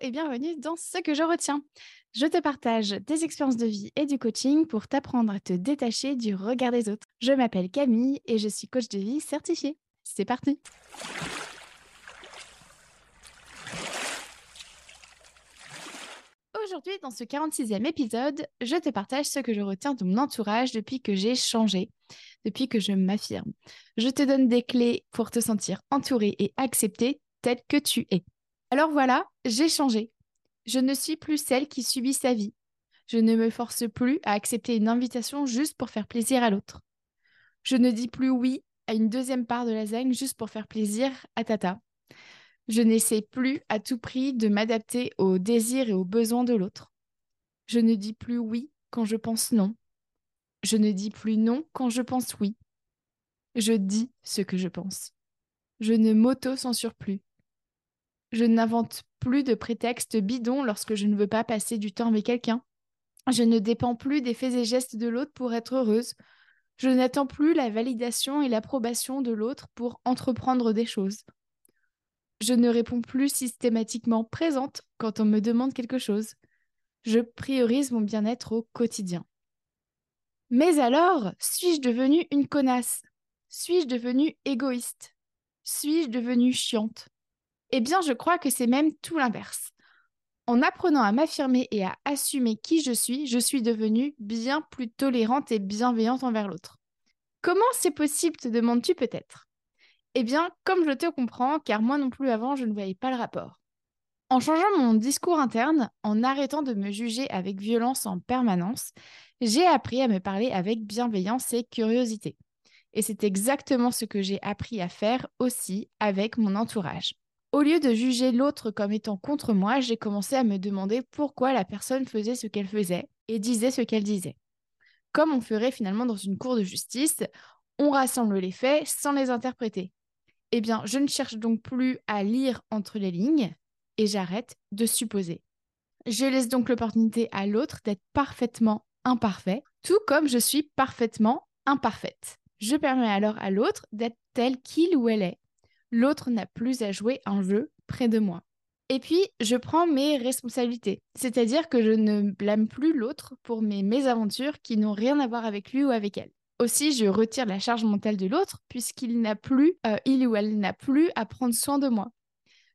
et bienvenue dans Ce que je retiens. Je te partage des expériences de vie et du coaching pour t'apprendre à te détacher du regard des autres. Je m'appelle Camille et je suis coach de vie certifiée. C'est parti Aujourd'hui, dans ce 46e épisode, je te partage ce que je retiens de mon entourage depuis que j'ai changé, depuis que je m'affirme. Je te donne des clés pour te sentir entouré et accepté tel que tu es. Alors voilà, j'ai changé. Je ne suis plus celle qui subit sa vie. Je ne me force plus à accepter une invitation juste pour faire plaisir à l'autre. Je ne dis plus oui à une deuxième part de lasagne juste pour faire plaisir à Tata. Je n'essaie plus à tout prix de m'adapter aux désirs et aux besoins de l'autre. Je ne dis plus oui quand je pense non. Je ne dis plus non quand je pense oui. Je dis ce que je pense. Je ne m'auto-censure plus. Je n'invente plus de prétextes bidons lorsque je ne veux pas passer du temps avec quelqu'un. Je ne dépends plus des faits et gestes de l'autre pour être heureuse. Je n'attends plus la validation et l'approbation de l'autre pour entreprendre des choses. Je ne réponds plus systématiquement présente quand on me demande quelque chose. Je priorise mon bien-être au quotidien. Mais alors, suis-je devenue une connasse? Suis-je devenue égoïste? Suis-je devenue chiante? Eh bien, je crois que c'est même tout l'inverse. En apprenant à m'affirmer et à assumer qui je suis, je suis devenue bien plus tolérante et bienveillante envers l'autre. Comment c'est possible, te demandes-tu peut-être? Eh bien, comme je te comprends, car moi non plus avant, je ne voyais pas le rapport. En changeant mon discours interne, en arrêtant de me juger avec violence en permanence, j'ai appris à me parler avec bienveillance et curiosité. Et c'est exactement ce que j'ai appris à faire aussi avec mon entourage. Au lieu de juger l'autre comme étant contre moi, j'ai commencé à me demander pourquoi la personne faisait ce qu'elle faisait et disait ce qu'elle disait. Comme on ferait finalement dans une cour de justice, on rassemble les faits sans les interpréter. Eh bien, je ne cherche donc plus à lire entre les lignes et j'arrête de supposer. Je laisse donc l'opportunité à l'autre d'être parfaitement imparfait, tout comme je suis parfaitement imparfaite. Je permets alors à l'autre d'être tel qu'il ou elle est, l'autre n'a plus à jouer un jeu près de moi. Et puis, je prends mes responsabilités, c'est-à-dire que je ne blâme plus l'autre pour mes mésaventures qui n'ont rien à voir avec lui ou avec elle. Aussi, je retire la charge mentale de l'autre puisqu'il n'a plus, euh, il ou elle n'a plus à prendre soin de moi.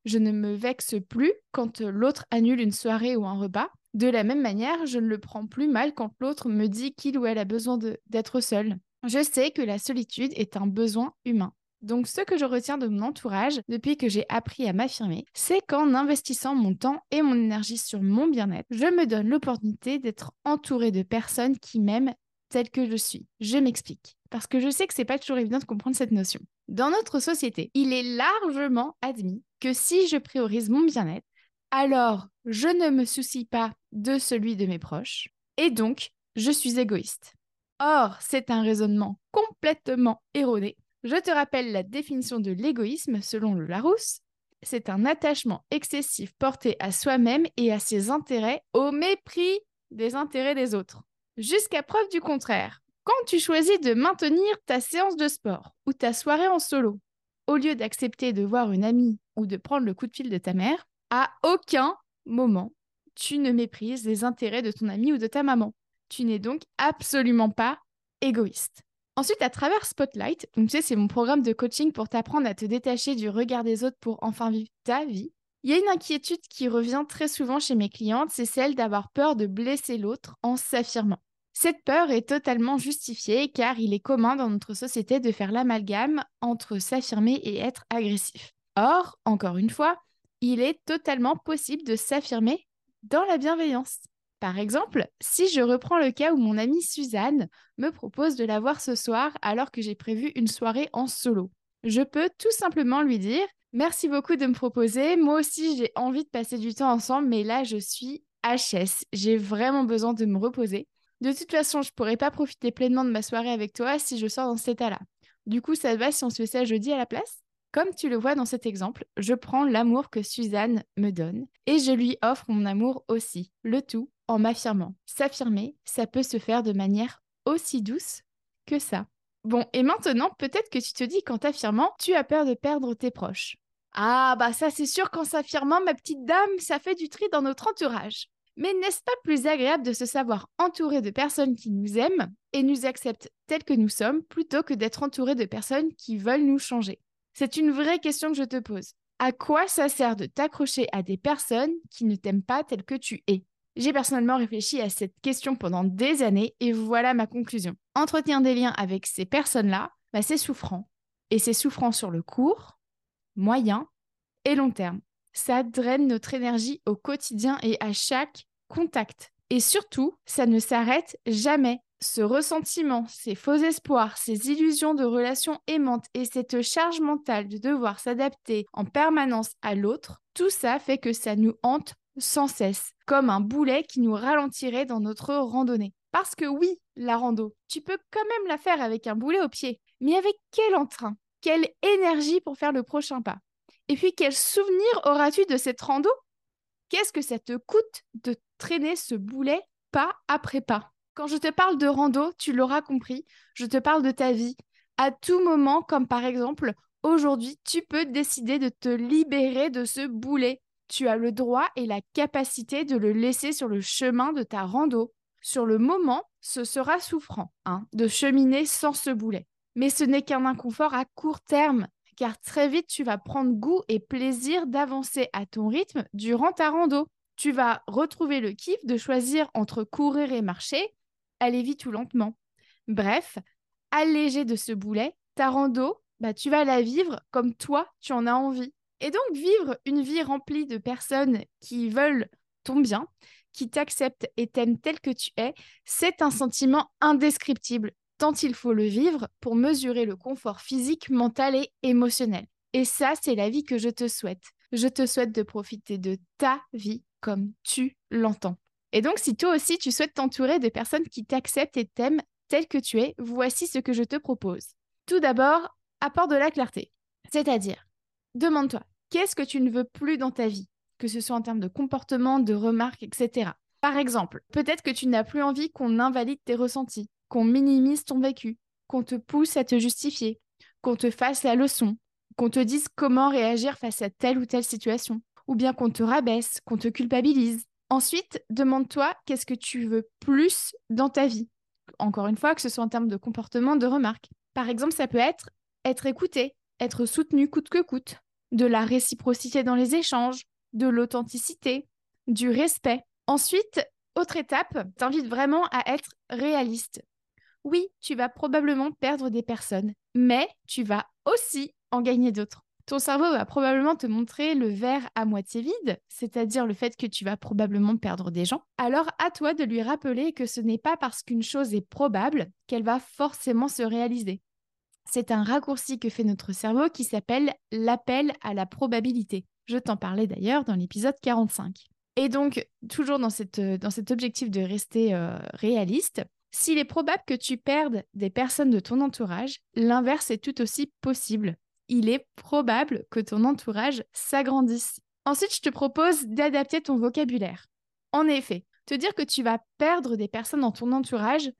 Je ne me vexe plus quand l'autre annule une soirée ou un repas. De la même manière, je ne le prends plus mal quand l'autre me dit qu'il ou elle a besoin d'être seul. Je sais que la solitude est un besoin humain. Donc ce que je retiens de mon entourage depuis que j'ai appris à m'affirmer, c'est qu'en investissant mon temps et mon énergie sur mon bien-être, je me donne l'opportunité d'être entourée de personnes qui m'aiment telle que je suis. Je m'explique. Parce que je sais que c'est pas toujours évident de comprendre cette notion. Dans notre société, il est largement admis que si je priorise mon bien-être, alors je ne me soucie pas de celui de mes proches et donc je suis égoïste. Or, c'est un raisonnement complètement erroné je te rappelle la définition de l'égoïsme selon le Larousse. C'est un attachement excessif porté à soi-même et à ses intérêts au mépris des intérêts des autres. Jusqu'à preuve du contraire, quand tu choisis de maintenir ta séance de sport ou ta soirée en solo, au lieu d'accepter de voir une amie ou de prendre le coup de fil de ta mère, à aucun moment tu ne méprises les intérêts de ton ami ou de ta maman. Tu n'es donc absolument pas égoïste. Ensuite, à travers Spotlight, donc tu sais, c'est mon programme de coaching pour t'apprendre à te détacher du regard des autres pour enfin vivre ta vie. Il y a une inquiétude qui revient très souvent chez mes clientes, c'est celle d'avoir peur de blesser l'autre en s'affirmant. Cette peur est totalement justifiée car il est commun dans notre société de faire l'amalgame entre s'affirmer et être agressif. Or, encore une fois, il est totalement possible de s'affirmer dans la bienveillance. Par exemple, si je reprends le cas où mon amie Suzanne me propose de la voir ce soir alors que j'ai prévu une soirée en solo, je peux tout simplement lui dire Merci beaucoup de me proposer. Moi aussi, j'ai envie de passer du temps ensemble, mais là, je suis HS. J'ai vraiment besoin de me reposer. De toute façon, je pourrais pas profiter pleinement de ma soirée avec toi si je sors dans cet état-là. Du coup, ça va si on se fait ça jeudi à la place? Comme tu le vois dans cet exemple, je prends l'amour que Suzanne me donne et je lui offre mon amour aussi. Le tout en m'affirmant. S'affirmer, ça peut se faire de manière aussi douce que ça. Bon, et maintenant, peut-être que tu te dis qu'en t'affirmant, tu as peur de perdre tes proches. Ah, bah ça c'est sûr qu'en s'affirmant, ma petite dame, ça fait du tri dans notre entourage. Mais n'est-ce pas plus agréable de se savoir entouré de personnes qui nous aiment et nous acceptent tels que nous sommes plutôt que d'être entouré de personnes qui veulent nous changer? C'est une vraie question que je te pose. À quoi ça sert de t'accrocher à des personnes qui ne t'aiment pas tel que tu es? J'ai personnellement réfléchi à cette question pendant des années et voilà ma conclusion. Entretenir des liens avec ces personnes-là, bah, c'est souffrant. Et c'est souffrant sur le court, moyen et long terme. Ça draine notre énergie au quotidien et à chaque contact. Et surtout, ça ne s'arrête jamais. Ce ressentiment, ces faux espoirs, ces illusions de relations aimantes et cette charge mentale de devoir s'adapter en permanence à l'autre, tout ça fait que ça nous hante sans cesse, comme un boulet qui nous ralentirait dans notre randonnée. Parce que oui, la rando, tu peux quand même la faire avec un boulet au pied, mais avec quel entrain, quelle énergie pour faire le prochain pas? Et puis, quel souvenir auras-tu de cette rando? Qu'est-ce que ça te coûte de traîner ce boulet pas après pas? Quand je te parle de rando, tu l'auras compris, je te parle de ta vie. À tout moment, comme par exemple, aujourd'hui, tu peux décider de te libérer de ce boulet. Tu as le droit et la capacité de le laisser sur le chemin de ta rando. Sur le moment, ce sera souffrant hein, de cheminer sans ce boulet. Mais ce n'est qu'un inconfort à court terme car très vite, tu vas prendre goût et plaisir d'avancer à ton rythme durant ta rando. Tu vas retrouver le kiff de choisir entre courir et marcher, aller vite ou lentement. Bref, allégé de ce boulet, ta rando, bah, tu vas la vivre comme toi, tu en as envie. Et donc, vivre une vie remplie de personnes qui veulent ton bien, qui t'acceptent et t'aiment tel que tu es, c'est un sentiment indescriptible tant il faut le vivre pour mesurer le confort physique, mental et émotionnel. Et ça, c'est la vie que je te souhaite. Je te souhaite de profiter de ta vie comme tu l'entends. Et donc, si toi aussi tu souhaites t'entourer de personnes qui t'acceptent et t'aiment tel que tu es, voici ce que je te propose. Tout d'abord, apporte de la clarté. C'est-à-dire, demande-toi, qu'est-ce que tu ne veux plus dans ta vie Que ce soit en termes de comportement, de remarques, etc. Par exemple, peut-être que tu n'as plus envie qu'on invalide tes ressentis, qu'on minimise ton vécu, qu'on te pousse à te justifier, qu'on te fasse la leçon, qu'on te dise comment réagir face à telle ou telle situation, ou bien qu'on te rabaisse, qu'on te culpabilise. Ensuite, demande-toi qu'est-ce que tu veux plus dans ta vie. Encore une fois, que ce soit en termes de comportement, de remarques. Par exemple, ça peut être être écouté, être soutenu coûte que coûte, de la réciprocité dans les échanges, de l'authenticité, du respect. Ensuite, autre étape, t'invite vraiment à être réaliste oui, tu vas probablement perdre des personnes, mais tu vas aussi en gagner d'autres. Ton cerveau va probablement te montrer le verre à moitié vide, c'est-à-dire le fait que tu vas probablement perdre des gens. Alors à toi de lui rappeler que ce n'est pas parce qu'une chose est probable qu'elle va forcément se réaliser. C'est un raccourci que fait notre cerveau qui s'appelle l'appel à la probabilité. Je t'en parlais d'ailleurs dans l'épisode 45. Et donc, toujours dans, dans cet objectif de rester euh, réaliste, s'il est probable que tu perdes des personnes de ton entourage, l'inverse est tout aussi possible. Il est probable que ton entourage s'agrandisse. Ensuite, je te propose d'adapter ton vocabulaire. En effet, te dire que tu vas perdre des personnes dans ton entourage,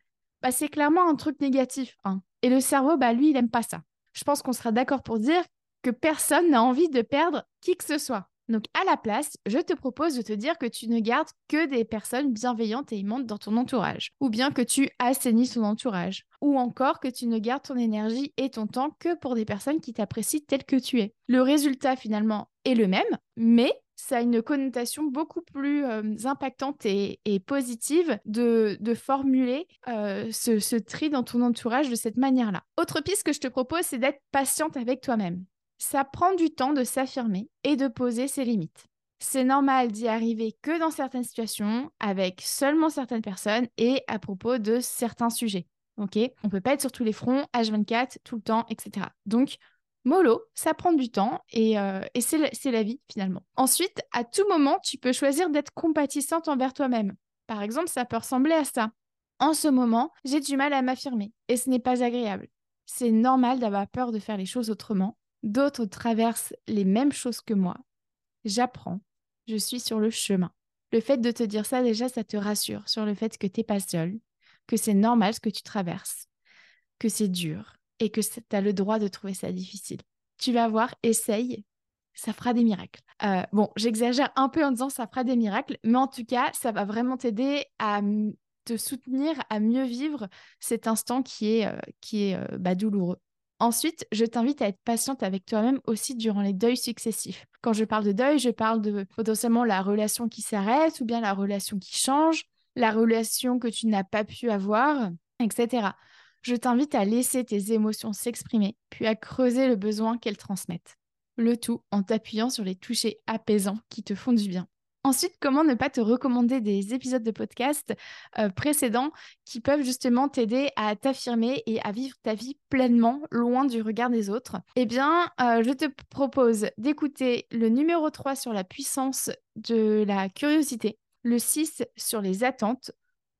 bah, c'est clairement un truc négatif. Hein. Et le cerveau, bah, lui, il n'aime pas ça. Je pense qu'on sera d'accord pour dire que personne n'a envie de perdre qui que ce soit. Donc, à la place, je te propose de te dire que tu ne gardes que des personnes bienveillantes et aimantes dans ton entourage, ou bien que tu assainis ton entourage, ou encore que tu ne gardes ton énergie et ton temps que pour des personnes qui t'apprécient tel que tu es. Le résultat, finalement, est le même, mais ça a une connotation beaucoup plus euh, impactante et, positive de, formuler euh, ce, tri dans ton entourage de cette manière-là. Autre piste que je te propose, c'est d'être patiente avec toi-même ça prend du temps de s'affirmer et de poser ses limites. C'est normal d'y arriver que dans certaines situations, avec seulement certaines personnes et à propos de certains sujets. Ok? On peut pas être sur tous les fronts, H24, tout le temps, etc. Donc, mollo, ça prend du temps et, euh, c'est la vie finalement. Ensuite, à tout moment, tu peux choisir d'être compatissante envers toi-même. Par exemple, ça peut ressembler à ça. En ce moment, j'ai du mal à m'affirmer et ce n'est pas agréable. C'est normal d'avoir peur de faire les choses autrement D'autres traversent les mêmes choses que moi. J'apprends. Je suis sur le chemin. Le fait de te dire ça, déjà, ça te rassure sur le fait que tu n'es pas seul, que c'est normal ce que tu traverses, que c'est dur et que tu as le droit de trouver ça difficile. Tu vas voir, essaye, ça fera des miracles. Euh, bon, j'exagère un peu en disant ça fera des miracles, mais en tout cas, ça va vraiment t'aider à te soutenir à mieux vivre cet instant qui est, euh, qui est euh, bah, douloureux. Ensuite, je t'invite à être patiente avec toi-même aussi durant les deuils successifs. Quand je parle de deuil, je parle de potentiellement la relation qui s'arrête ou bien la relation qui change, la relation que tu n'as pas pu avoir, etc. Je t'invite à laisser tes émotions s'exprimer, puis à creuser le besoin qu'elles transmettent. Le tout en t'appuyant sur les touchés apaisants qui te font du bien. Ensuite, comment ne pas te recommander des épisodes de podcast euh, précédents qui peuvent justement t'aider à t'affirmer et à vivre ta vie pleinement, loin du regard des autres? Eh bien, euh, je te propose d'écouter le numéro 3 sur la puissance de la curiosité, le 6 sur les attentes,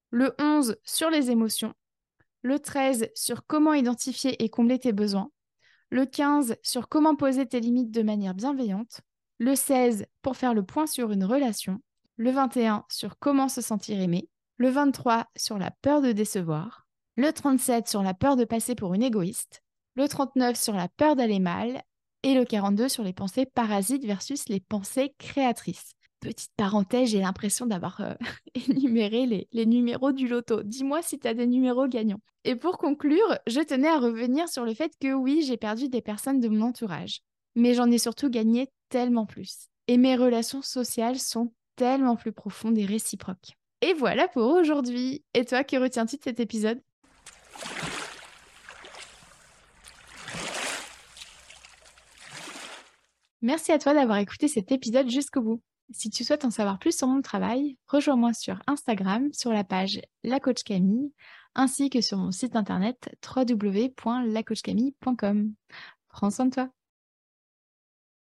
le 11 sur les émotions, le 13 sur comment identifier et combler tes besoins, le 15 sur comment poser tes limites de manière bienveillante, le 16 pour faire le point sur une relation, le 21 sur comment se sentir aimé, le 23 sur la peur de décevoir, le 37 sur la peur de passer pour une égoïste, le 39 sur la peur d'aller mal. Et le 42 sur les pensées parasites versus les pensées créatrices. Petite parenthèse, j'ai l'impression d'avoir euh, énuméré les, les, numéros du loto. Dis-moi si tu as des numéros gagnants. Et pour conclure, je tenais à revenir sur le fait que oui, j'ai perdu des personnes de mon entourage mais j'en ai surtout gagné tellement plus. Et mes relations sociales sont tellement plus profondes et réciproques. Et voilà pour aujourd'hui. Et toi, que retiens-tu de cet épisode? Merci à toi d'avoir écouté cet épisode jusqu'au bout. Si tu souhaites en savoir plus sur mon travail, rejoins-moi sur Instagram sur la page La Coach Camille ainsi que sur mon site internet www.lacoachcamille.com. Prends soin de toi.